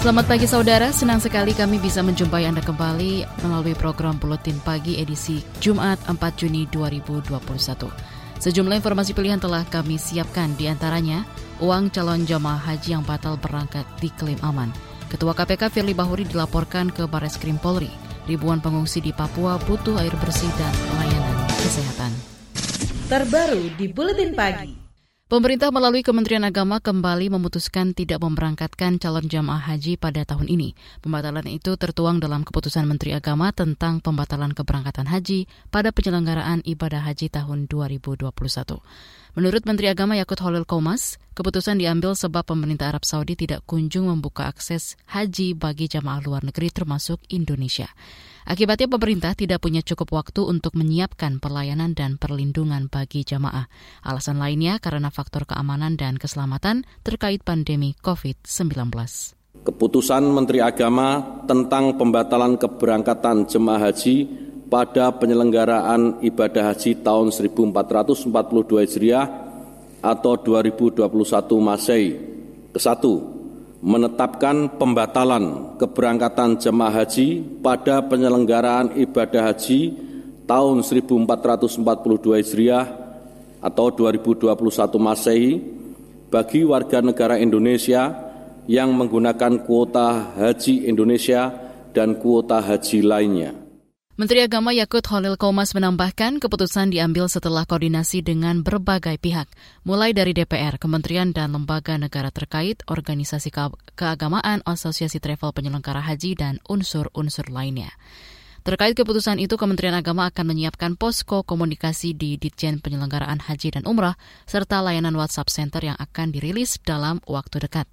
Selamat pagi saudara, senang sekali kami bisa menjumpai Anda kembali melalui program Buletin Pagi edisi Jumat 4 Juni 2021. Sejumlah informasi pilihan telah kami siapkan di antaranya uang calon jamaah haji yang batal berangkat diklaim aman. Ketua KPK Firly Bahuri dilaporkan ke Baris Krim Polri. Ribuan pengungsi di Papua butuh air bersih dan pelayanan kesehatan. Terbaru di Buletin Pagi. Pemerintah melalui Kementerian Agama kembali memutuskan tidak memberangkatkan calon jamaah haji pada tahun ini. Pembatalan itu tertuang dalam keputusan Menteri Agama tentang pembatalan keberangkatan haji pada penyelenggaraan ibadah haji tahun 2021. Menurut Menteri Agama Yakut Holil Komas, keputusan diambil sebab pemerintah Arab Saudi tidak kunjung membuka akses haji bagi jamaah luar negeri termasuk Indonesia. Akibatnya pemerintah tidak punya cukup waktu untuk menyiapkan pelayanan dan perlindungan bagi jamaah. Alasan lainnya karena faktor keamanan dan keselamatan terkait pandemi COVID-19. Keputusan Menteri Agama tentang pembatalan keberangkatan jemaah haji pada penyelenggaraan ibadah haji tahun 1442 Hijriah atau 2021 Masehi. Kesatu, menetapkan pembatalan keberangkatan jemaah haji pada penyelenggaraan ibadah haji tahun 1442 Hijriah atau 2021 Masehi bagi warga negara Indonesia yang menggunakan kuota haji Indonesia dan kuota haji lainnya. Menteri Agama Yakut Holil Komas menambahkan keputusan diambil setelah koordinasi dengan berbagai pihak, mulai dari DPR, kementerian dan lembaga negara terkait, organisasi ke keagamaan, asosiasi travel penyelenggara haji, dan unsur-unsur lainnya. Terkait keputusan itu, Kementerian Agama akan menyiapkan posko komunikasi di Ditjen Penyelenggaraan Haji dan Umrah, serta layanan WhatsApp Center yang akan dirilis dalam waktu dekat.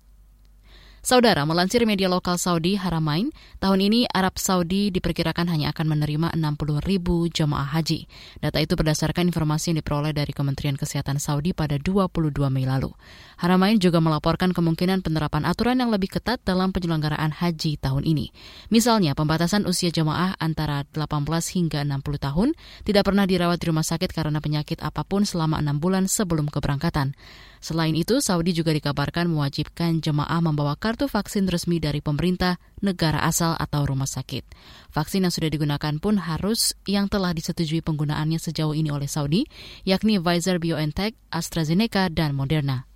Saudara, melansir media lokal Saudi Haramain, tahun ini Arab Saudi diperkirakan hanya akan menerima 60 ribu jemaah haji. Data itu berdasarkan informasi yang diperoleh dari Kementerian Kesehatan Saudi pada 22 Mei lalu. Haramain juga melaporkan kemungkinan penerapan aturan yang lebih ketat dalam penyelenggaraan haji tahun ini. Misalnya, pembatasan usia jemaah antara 18 hingga 60 tahun, tidak pernah dirawat di rumah sakit karena penyakit apa pun selama enam bulan sebelum keberangkatan. Selain itu, Saudi juga dikabarkan mewajibkan jemaah membawa kartu vaksin resmi dari pemerintah, negara asal atau rumah sakit. Vaksin yang sudah digunakan pun harus yang telah disetujui penggunaannya sejauh ini oleh Saudi, yakni Pfizer BioNTech, AstraZeneca, dan Moderna.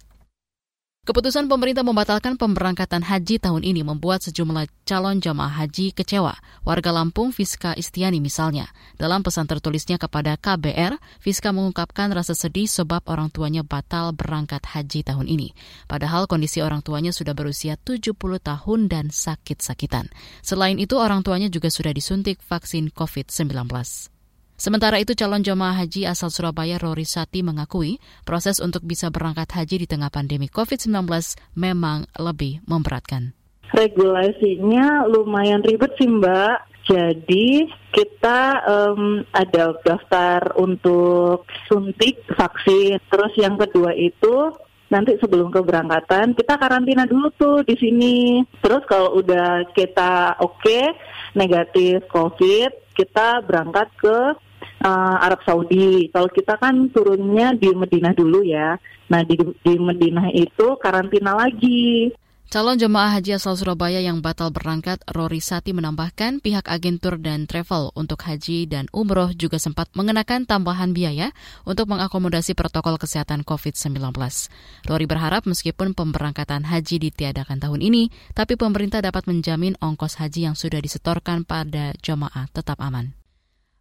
Keputusan pemerintah membatalkan pemberangkatan haji tahun ini membuat sejumlah calon jamaah haji kecewa. Warga Lampung, Fiska Istiani misalnya. Dalam pesan tertulisnya kepada KBR, Fiska mengungkapkan rasa sedih sebab orang tuanya batal berangkat haji tahun ini. Padahal kondisi orang tuanya sudah berusia 70 tahun dan sakit-sakitan. Selain itu, orang tuanya juga sudah disuntik vaksin COVID-19. Sementara itu calon jemaah haji asal Surabaya Rory Sati mengakui proses untuk bisa berangkat haji di tengah pandemi COVID-19 memang lebih memberatkan. Regulasinya lumayan ribet sih Mbak. Jadi kita um, ada daftar untuk suntik vaksin. Terus yang kedua itu nanti sebelum keberangkatan kita karantina dulu tuh di sini. Terus kalau udah kita oke okay, negatif COVID, kita berangkat ke uh, Arab Saudi. Kalau kita kan turunnya di Madinah dulu ya. Nah di, di Madinah itu karantina lagi. Calon jemaah haji asal Surabaya yang batal berangkat, Rory Sati menambahkan pihak agentur dan travel untuk haji dan umroh juga sempat mengenakan tambahan biaya untuk mengakomodasi protokol kesehatan COVID-19. Rory berharap meskipun pemberangkatan haji ditiadakan tahun ini, tapi pemerintah dapat menjamin ongkos haji yang sudah disetorkan pada jemaah tetap aman.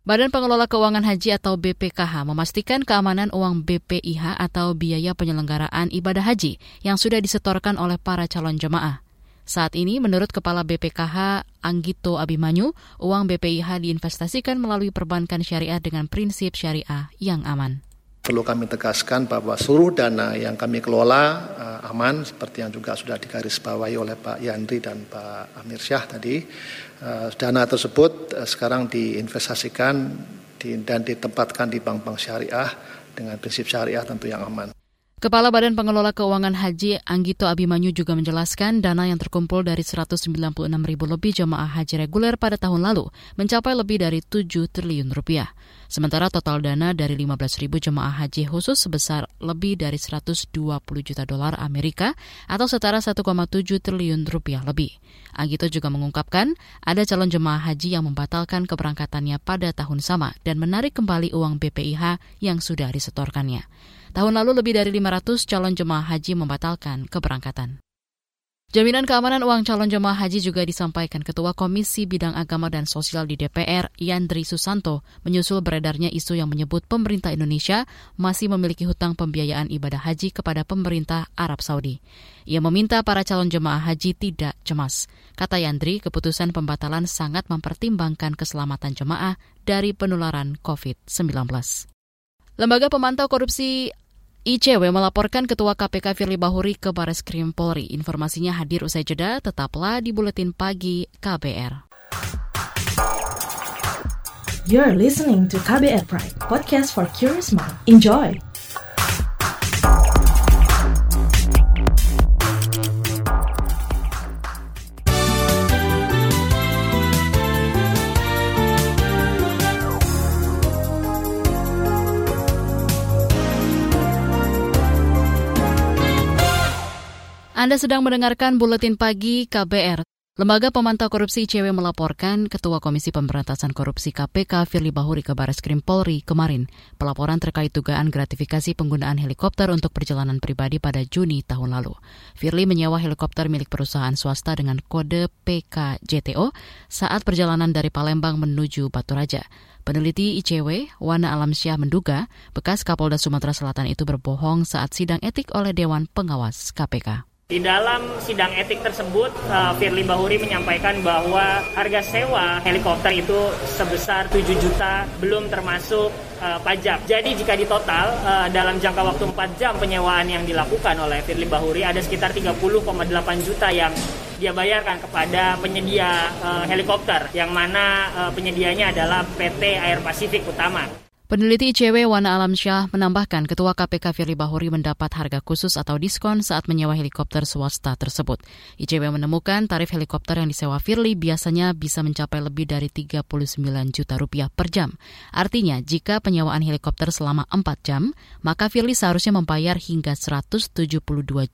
Badan Pengelola Keuangan Haji atau BPKH memastikan keamanan uang BPIH atau biaya penyelenggaraan ibadah haji yang sudah disetorkan oleh para calon jemaah. Saat ini, menurut Kepala BPKH Anggito Abimanyu, uang BPIH diinvestasikan melalui perbankan syariah dengan prinsip syariah yang aman. Perlu kami tegaskan bahwa seluruh dana yang kami kelola uh, aman, seperti yang juga sudah digarisbawahi oleh Pak Yandri dan Pak Amir Syah tadi. Uh, dana tersebut uh, sekarang diinvestasikan dan ditempatkan di bank-bank syariah dengan prinsip syariah tentu yang aman. Kepala Badan Pengelola Keuangan Haji Anggito Abimanyu juga menjelaskan dana yang terkumpul dari 196 ribu lebih jemaah haji reguler pada tahun lalu mencapai lebih dari 7 triliun rupiah. Sementara total dana dari 15 ribu jemaah haji khusus sebesar lebih dari 120 juta dolar Amerika atau setara 1,7 triliun rupiah lebih. Anggito juga mengungkapkan ada calon jemaah haji yang membatalkan keberangkatannya pada tahun sama dan menarik kembali uang BPIH yang sudah disetorkannya. Tahun lalu lebih dari 500 calon jemaah haji membatalkan keberangkatan. Jaminan keamanan uang calon jemaah haji juga disampaikan Ketua Komisi Bidang Agama dan Sosial di DPR, Yandri Susanto, menyusul beredarnya isu yang menyebut pemerintah Indonesia masih memiliki hutang pembiayaan ibadah haji kepada pemerintah Arab Saudi. Ia meminta para calon jemaah haji tidak cemas. Kata Yandri, keputusan pembatalan sangat mempertimbangkan keselamatan jemaah dari penularan COVID-19. Lembaga Pemantau Korupsi ICW melaporkan Ketua KPK Firly Bahuri ke Baris Krim Polri. Informasinya hadir usai jeda, tetaplah di Buletin Pagi KBR. You're listening to KBR Pride, podcast for curious mind. Enjoy! Anda sedang mendengarkan Buletin Pagi KBR. Lembaga Pemantau Korupsi ICW melaporkan Ketua Komisi Pemberantasan Korupsi KPK Firly Bahuri ke Baris Krim Polri kemarin pelaporan terkait dugaan gratifikasi penggunaan helikopter untuk perjalanan pribadi pada Juni tahun lalu. Firly menyewa helikopter milik perusahaan swasta dengan kode PKJTO saat perjalanan dari Palembang menuju Batu Raja. Peneliti ICW, Wana Alamsyah menduga bekas Kapolda Sumatera Selatan itu berbohong saat sidang etik oleh Dewan Pengawas KPK. Di dalam sidang etik tersebut, uh, Firly Bahuri menyampaikan bahwa harga sewa helikopter itu sebesar 7 juta belum termasuk uh, pajak. Jadi jika ditotal uh, dalam jangka waktu 4 jam penyewaan yang dilakukan oleh Firly Bahuri ada sekitar 30,8 juta yang dia bayarkan kepada penyedia helikopter yang mana uh, penyedianya adalah PT Air Pasifik Utama. Peneliti ICW Wana Alamsyah menambahkan Ketua KPK Firly Bahuri mendapat harga khusus atau diskon saat menyewa helikopter swasta tersebut. ICW menemukan tarif helikopter yang disewa Firly biasanya bisa mencapai lebih dari 39 juta rupiah per jam. Artinya, jika penyewaan helikopter selama 4 jam, maka Firly seharusnya membayar hingga 172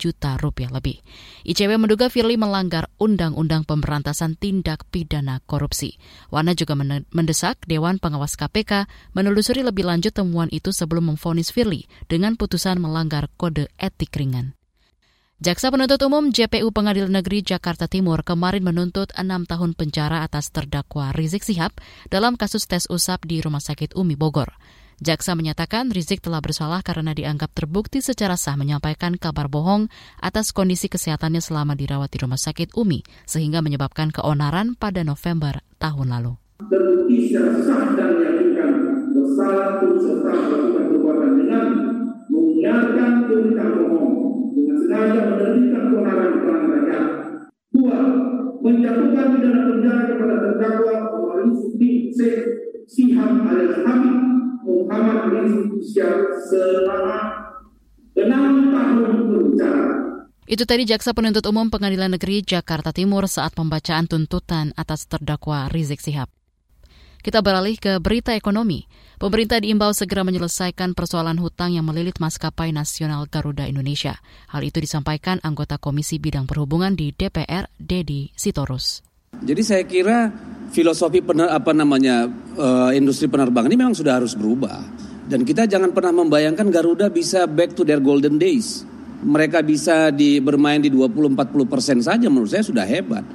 juta rupiah lebih. ICW menduga Firly melanggar Undang-Undang Pemberantasan Tindak Pidana Korupsi. Wana juga mendesak Dewan Pengawas KPK menelusuri lebih lanjut temuan itu sebelum memfonis Firly dengan putusan melanggar kode etik ringan. Jaksa penuntut umum JPU Pengadilan Negeri Jakarta Timur kemarin menuntut enam tahun penjara atas terdakwa Rizik Sihab dalam kasus tes usap di Rumah Sakit Umi Bogor. Jaksa menyatakan Rizik telah bersalah karena dianggap terbukti secara sah menyampaikan kabar bohong atas kondisi kesehatannya selama dirawat di Rumah Sakit Umi, sehingga menyebabkan keonaran pada November tahun lalu. Terbukti secara sah dan bersalah turut serta melakukan perbuatan dengan menyiarkan berita bohong dengan sengaja menerbitkan keonaran kalangan rakyat. Dua, menjatuhkan pidana penjara kepada terdakwa Rizki Siham alias Habib Muhammad Rizki Syah selama enam tahun penjara. Itu tadi Jaksa Penuntut Umum Pengadilan Negeri Jakarta Timur saat pembacaan tuntutan atas terdakwa Rizik Sihab. Kita beralih ke berita ekonomi. Pemerintah diimbau segera menyelesaikan persoalan hutang yang melilit maskapai nasional Garuda Indonesia. Hal itu disampaikan anggota Komisi Bidang Perhubungan di DPR, Dedi Sitorus. Jadi saya kira filosofi pener, apa namanya uh, industri penerbangan ini memang sudah harus berubah. Dan kita jangan pernah membayangkan Garuda bisa back to their golden days. Mereka bisa di, bermain di 20-40 persen saja menurut saya sudah hebat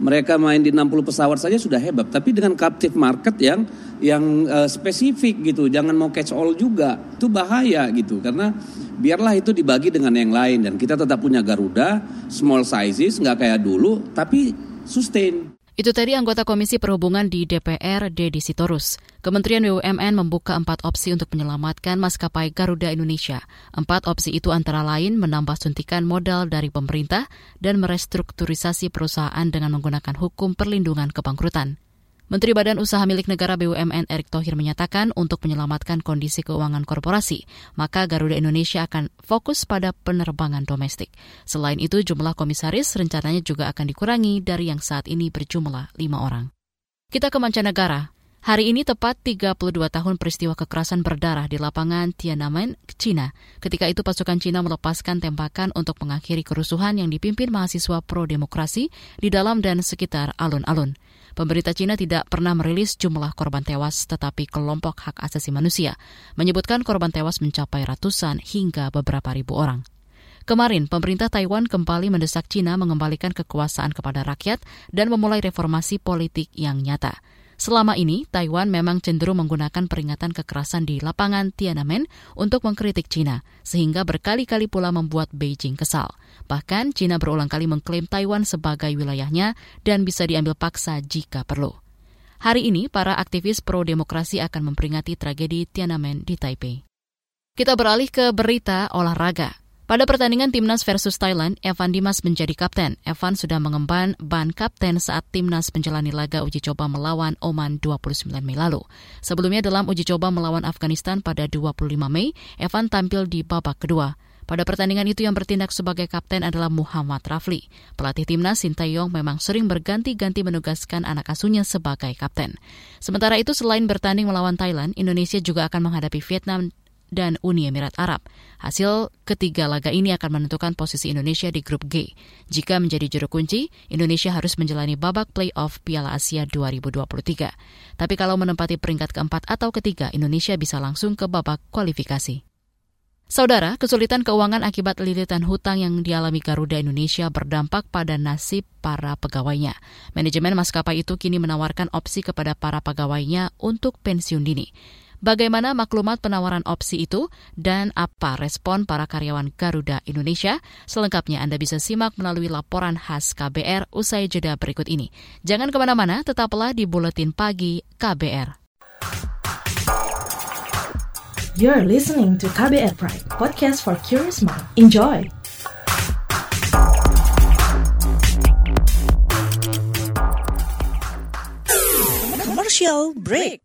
mereka main di 60 pesawat saja sudah hebat. Tapi dengan captive market yang yang uh, spesifik gitu jangan mau catch all juga itu bahaya gitu. Karena biarlah itu dibagi dengan yang lain. Dan kita tetap punya Garuda small sizes nggak kayak dulu tapi sustain itu tadi anggota Komisi Perhubungan di DPR, Dedi Sitorus. Kementerian BUMN membuka empat opsi untuk menyelamatkan maskapai Garuda Indonesia. Empat opsi itu antara lain menambah suntikan modal dari pemerintah dan merestrukturisasi perusahaan dengan menggunakan hukum perlindungan kebangkrutan. Menteri Badan Usaha Milik Negara BUMN Erick Thohir menyatakan untuk menyelamatkan kondisi keuangan korporasi, maka Garuda Indonesia akan fokus pada penerbangan domestik. Selain itu, jumlah komisaris rencananya juga akan dikurangi dari yang saat ini berjumlah lima orang. Kita ke mancanegara. Hari ini tepat 32 tahun peristiwa kekerasan berdarah di lapangan Tiananmen, China. Ketika itu pasukan China melepaskan tembakan untuk mengakhiri kerusuhan yang dipimpin mahasiswa pro-demokrasi di dalam dan sekitar alun-alun. Pemerintah Cina tidak pernah merilis jumlah korban tewas, tetapi kelompok hak asasi manusia menyebutkan korban tewas mencapai ratusan hingga beberapa ribu orang. Kemarin, pemerintah Taiwan kembali mendesak Cina mengembalikan kekuasaan kepada rakyat dan memulai reformasi politik yang nyata. Selama ini, Taiwan memang cenderung menggunakan peringatan kekerasan di lapangan Tiananmen untuk mengkritik China, sehingga berkali-kali pula membuat Beijing kesal. Bahkan, China berulang kali mengklaim Taiwan sebagai wilayahnya dan bisa diambil paksa jika perlu. Hari ini, para aktivis pro-demokrasi akan memperingati tragedi Tiananmen di Taipei. Kita beralih ke berita olahraga. Pada pertandingan Timnas versus Thailand, Evan Dimas menjadi kapten. Evan sudah mengemban ban kapten saat Timnas menjalani laga uji coba melawan Oman 29 Mei lalu. Sebelumnya dalam uji coba melawan Afghanistan pada 25 Mei, Evan tampil di babak kedua. Pada pertandingan itu yang bertindak sebagai kapten adalah Muhammad Rafli. Pelatih timnas Sintayong memang sering berganti-ganti menugaskan anak asuhnya sebagai kapten. Sementara itu selain bertanding melawan Thailand, Indonesia juga akan menghadapi Vietnam dan Uni Emirat Arab. Hasil ketiga laga ini akan menentukan posisi Indonesia di grup G. Jika menjadi juru kunci, Indonesia harus menjalani babak playoff Piala Asia 2023. Tapi kalau menempati peringkat keempat atau ketiga, Indonesia bisa langsung ke babak kualifikasi. Saudara, kesulitan keuangan akibat lilitan hutang yang dialami Garuda Indonesia berdampak pada nasib para pegawainya. Manajemen maskapai itu kini menawarkan opsi kepada para pegawainya untuk pensiun dini. Bagaimana maklumat penawaran opsi itu dan apa respon para karyawan Garuda Indonesia? Selengkapnya Anda bisa simak melalui laporan khas KBR usai jeda berikut ini. Jangan ke mana-mana, tetaplah di Buletin Pagi KBR. You're listening to KBR Pride, podcast for curious mind. Enjoy! Commercial break.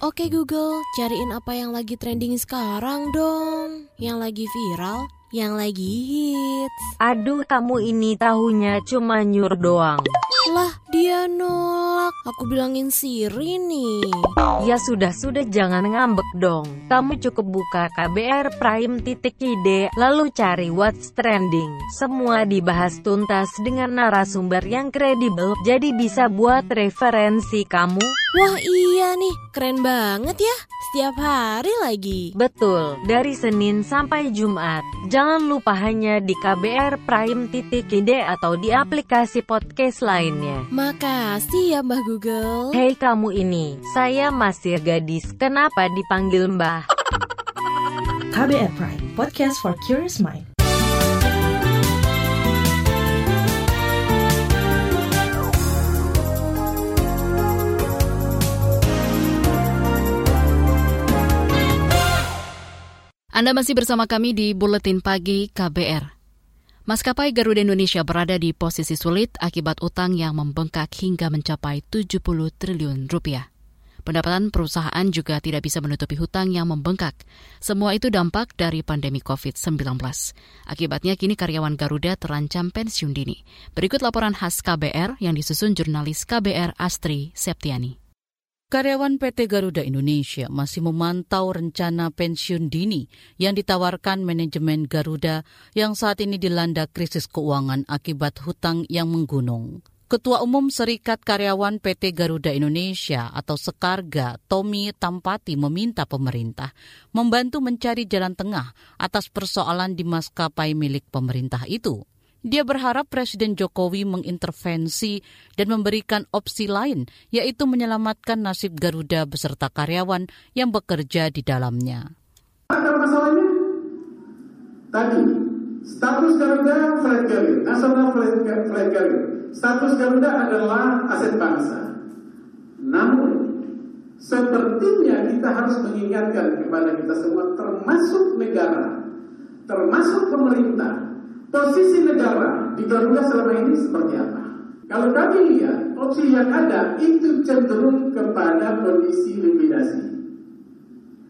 Oke Google, cariin apa yang lagi trending sekarang dong. Yang lagi viral, yang lagi hits. Aduh, kamu ini tahunya cuma nyur doang. Lah, dia nolak. Aku bilangin Siri nih. Ya sudah-sudah jangan ngambek dong. Kamu cukup buka KBR Prime titik ide, lalu cari what's trending. Semua dibahas tuntas dengan narasumber yang kredibel, jadi bisa buat referensi kamu. Wah iya nih, keren banget ya. Setiap hari lagi. Betul, dari Senin sampai Jumat. Jangan lupa hanya di KBR Prime titik ide atau di aplikasi podcast lainnya. Makasih ya Mbah Google. Hei kamu ini, saya masih gadis, kenapa dipanggil Mbah? KBR Prime, podcast for curious mind. Anda masih bersama kami di Buletin Pagi KBR. Maskapai Garuda Indonesia berada di posisi sulit akibat utang yang membengkak hingga mencapai 70 triliun rupiah. Pendapatan perusahaan juga tidak bisa menutupi hutang yang membengkak. Semua itu dampak dari pandemi COVID-19. Akibatnya kini karyawan Garuda terancam pensiun dini. Berikut laporan khas KBR yang disusun jurnalis KBR Astri Septiani. Karyawan PT Garuda Indonesia masih memantau rencana pensiun dini yang ditawarkan manajemen Garuda yang saat ini dilanda krisis keuangan akibat hutang yang menggunung. Ketua Umum Serikat Karyawan PT Garuda Indonesia atau Sekarga, Tommy Tampati meminta pemerintah membantu mencari jalan tengah atas persoalan di maskapai milik pemerintah itu. Dia berharap Presiden Jokowi mengintervensi dan memberikan opsi lain, yaitu menyelamatkan nasib Garuda beserta karyawan yang bekerja di dalamnya. Akar masalahnya tadi status Garuda flight carrier, nasional flight carrier. Status Garuda adalah aset bangsa. Namun sepertinya kita harus mengingatkan kepada kita semua termasuk negara, termasuk pemerintah Posisi negara di Garuda selama ini seperti apa? Kalau kami lihat, opsi yang ada itu cenderung kepada kondisi likuidasi.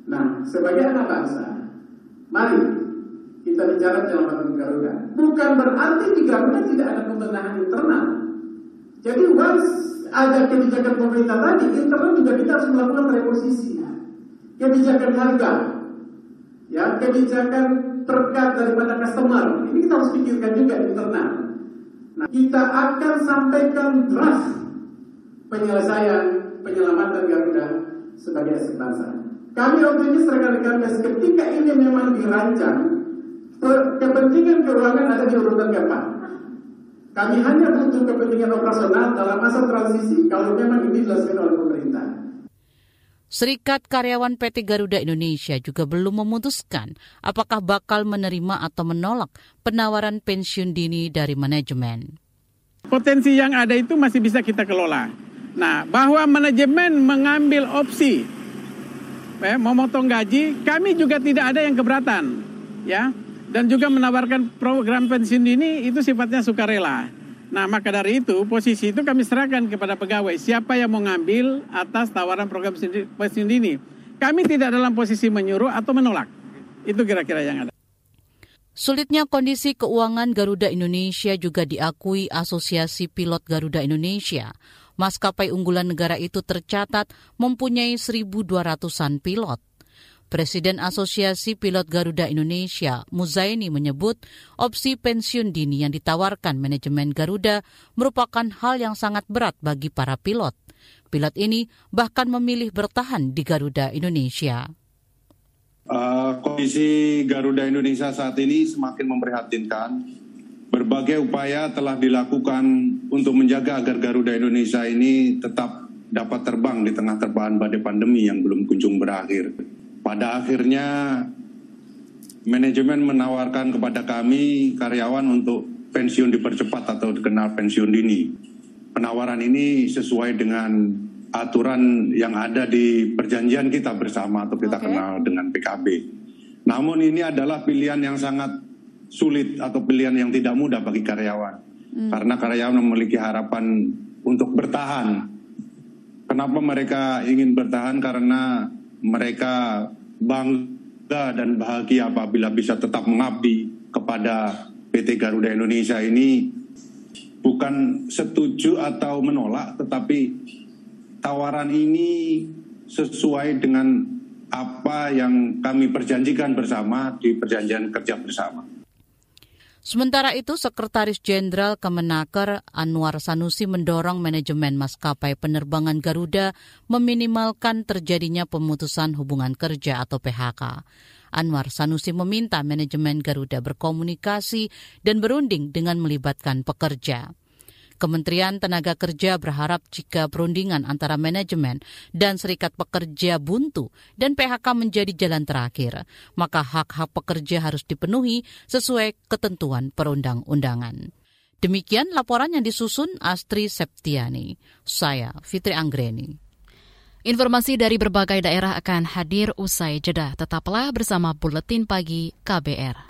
Nah, sebagai anak bangsa, mari kita bicara penyelamatan Garuda. Bukan berarti di Garuda tidak ada pembenahan internal. Jadi once ada kebijakan pemerintah tadi, internal juga kita harus melakukan reposisi. Kebijakan harga, ya kebijakan terkait daripada customer, ini kita harus pikirkan juga internal. Nah, kita akan sampaikan draft penyelesaian penyelamatan Garuda sebagai aset bangsa. Kami optimis rekan-rekan ketika ini memang dirancang, kepentingan keuangan ada di urutan. Kami hanya butuh kepentingan operasional dalam masa transisi kalau memang ini dilakukan oleh pemerintah. Serikat Karyawan PT Garuda Indonesia juga belum memutuskan apakah bakal menerima atau menolak penawaran pensiun dini dari manajemen. Potensi yang ada itu masih bisa kita kelola. Nah, bahwa manajemen mengambil opsi eh, memotong gaji, kami juga tidak ada yang keberatan, ya. Dan juga menawarkan program pensiun dini itu sifatnya sukarela. Nah, maka dari itu posisi itu kami serahkan kepada pegawai siapa yang mau ngambil atas tawaran program pensiun dini. Kami tidak dalam posisi menyuruh atau menolak. Itu kira-kira yang ada. Sulitnya kondisi keuangan Garuda Indonesia juga diakui Asosiasi Pilot Garuda Indonesia. Maskapai unggulan negara itu tercatat mempunyai 1.200-an pilot. Presiden Asosiasi Pilot Garuda Indonesia, Muzaini menyebut opsi pensiun dini yang ditawarkan manajemen Garuda merupakan hal yang sangat berat bagi para pilot. Pilot ini bahkan memilih bertahan di Garuda Indonesia. Uh, kondisi Garuda Indonesia saat ini semakin memprihatinkan. Berbagai upaya telah dilakukan untuk menjaga agar Garuda Indonesia ini tetap dapat terbang di tengah terbahan badai pandemi yang belum kunjung berakhir. Pada akhirnya manajemen menawarkan kepada kami karyawan untuk pensiun dipercepat atau dikenal pensiun dini. Penawaran ini sesuai dengan aturan yang ada di perjanjian kita bersama atau kita okay. kenal dengan PKB. Namun ini adalah pilihan yang sangat sulit atau pilihan yang tidak mudah bagi karyawan. Hmm. Karena karyawan memiliki harapan untuk bertahan. Kenapa mereka ingin bertahan? Karena mereka bangga dan bahagia apabila bisa tetap mengabdi kepada PT Garuda Indonesia ini bukan setuju atau menolak tetapi tawaran ini sesuai dengan apa yang kami perjanjikan bersama di perjanjian kerja bersama. Sementara itu, Sekretaris Jenderal Kemenaker Anwar Sanusi mendorong manajemen maskapai penerbangan Garuda meminimalkan terjadinya pemutusan hubungan kerja atau PHK. Anwar Sanusi meminta manajemen Garuda berkomunikasi dan berunding dengan melibatkan pekerja. Kementerian Tenaga Kerja berharap jika perundingan antara manajemen dan serikat pekerja buntu dan PHK menjadi jalan terakhir, maka hak-hak pekerja harus dipenuhi sesuai ketentuan perundang-undangan. Demikian laporan yang disusun Astri Septiani. Saya Fitri Anggreni. Informasi dari berbagai daerah akan hadir usai jeda. Tetaplah bersama Buletin Pagi KBR.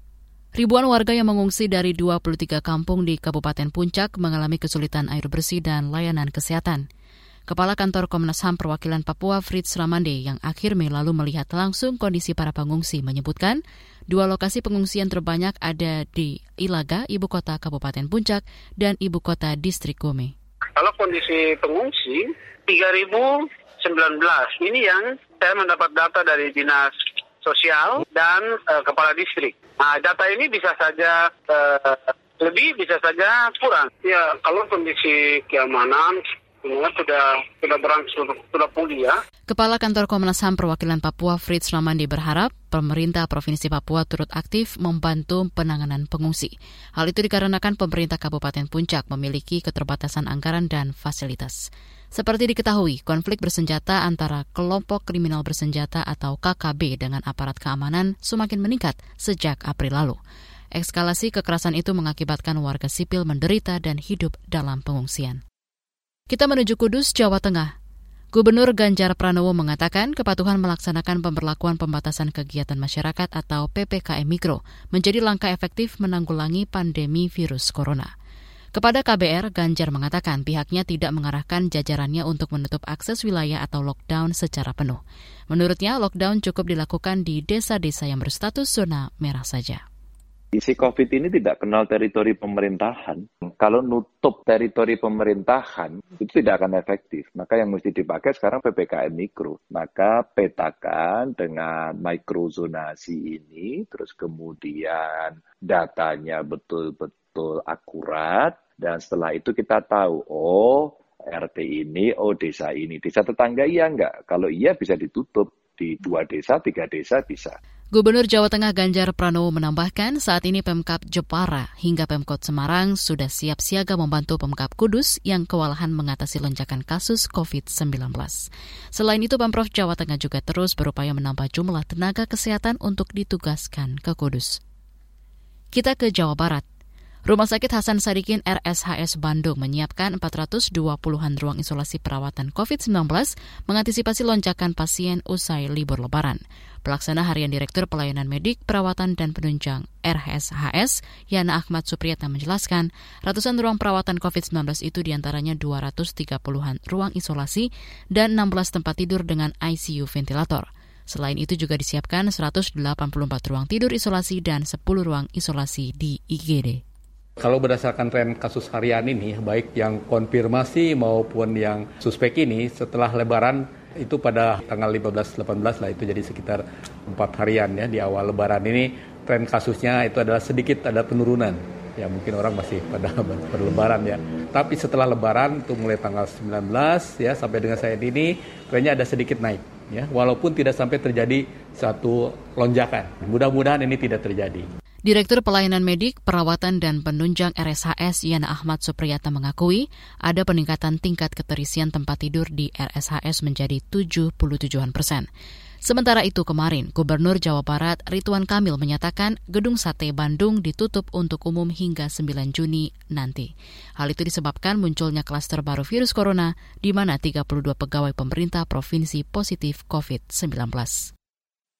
Ribuan warga yang mengungsi dari 23 kampung di Kabupaten Puncak mengalami kesulitan air bersih dan layanan kesehatan. Kepala Kantor Komnas HAM Perwakilan Papua Fritz Ramande yang akhir Mei lalu melihat langsung kondisi para pengungsi menyebutkan dua lokasi pengungsian terbanyak ada di Ilaga, ibu kota Kabupaten Puncak, dan ibu kota Distrik Gome. Kalau kondisi pengungsi 3019 ini yang saya mendapat data dari Dinas Sosial dan uh, Kepala Distrik. Nah, data ini bisa saja uh, lebih, bisa saja kurang. Ya, kalau kondisi keamanan semua sudah sudah berangsur sudah pulih ya. Kepala Kantor Komnas HAM Perwakilan Papua Fritz Ramandi berharap pemerintah Provinsi Papua turut aktif membantu penanganan pengungsi. Hal itu dikarenakan pemerintah Kabupaten Puncak memiliki keterbatasan anggaran dan fasilitas. Seperti diketahui, konflik bersenjata antara kelompok kriminal bersenjata atau KKB dengan aparat keamanan semakin meningkat sejak April lalu. Ekskalasi kekerasan itu mengakibatkan warga sipil menderita dan hidup dalam pengungsian. Kita menuju Kudus, Jawa Tengah. Gubernur Ganjar Pranowo mengatakan kepatuhan melaksanakan pemberlakuan pembatasan kegiatan masyarakat atau PPKM Mikro menjadi langkah efektif menanggulangi pandemi virus corona. Kepada KBR, Ganjar mengatakan pihaknya tidak mengarahkan jajarannya untuk menutup akses wilayah atau lockdown secara penuh. Menurutnya, lockdown cukup dilakukan di desa-desa yang berstatus zona merah saja. Si COVID ini tidak kenal teritori pemerintahan. Kalau nutup teritori pemerintahan, itu tidak akan efektif. Maka yang mesti dipakai sekarang PPKM Mikro. Maka petakan dengan mikrozonasi ini, terus kemudian datanya betul-betul akurat, dan setelah itu kita tahu, oh RT ini, oh desa ini. Desa tetangga iya enggak? Kalau iya bisa ditutup. Di dua desa, tiga desa bisa. Gubernur Jawa Tengah Ganjar Pranowo menambahkan saat ini Pemkap Jepara hingga Pemkot Semarang sudah siap siaga membantu Pemkap Kudus yang kewalahan mengatasi lonjakan kasus COVID-19. Selain itu Pemprov Jawa Tengah juga terus berupaya menambah jumlah tenaga kesehatan untuk ditugaskan ke Kudus. Kita ke Jawa Barat. Rumah Sakit Hasan Sadikin RSHS Bandung menyiapkan 420-an ruang isolasi perawatan COVID-19 mengantisipasi lonjakan pasien usai libur lebaran. Pelaksana Harian Direktur Pelayanan Medik, Perawatan dan Penunjang RSHS, Yana Ahmad Supriyatna menjelaskan, ratusan ruang perawatan COVID-19 itu di antaranya 230-an ruang isolasi dan 16 tempat tidur dengan ICU ventilator. Selain itu juga disiapkan 184 ruang tidur isolasi dan 10 ruang isolasi di IGD. Kalau berdasarkan tren kasus harian ini, baik yang konfirmasi maupun yang suspek ini, setelah lebaran itu pada tanggal 15-18 lah itu jadi sekitar empat harian ya di awal lebaran ini. Tren kasusnya itu adalah sedikit ada penurunan. Ya mungkin orang masih pada berlebaran ya. Tapi setelah lebaran itu mulai tanggal 19 ya sampai dengan saat ini trennya ada sedikit naik ya. Walaupun tidak sampai terjadi satu lonjakan. Mudah-mudahan ini tidak terjadi Direktur Pelayanan Medik, Perawatan dan Penunjang RSHS Yana Ahmad Supriyata mengakui ada peningkatan tingkat keterisian tempat tidur di RSHS menjadi 77-an persen. Sementara itu kemarin, Gubernur Jawa Barat Ridwan Kamil menyatakan gedung sate Bandung ditutup untuk umum hingga 9 Juni nanti. Hal itu disebabkan munculnya klaster baru virus corona di mana 32 pegawai pemerintah provinsi positif COVID-19.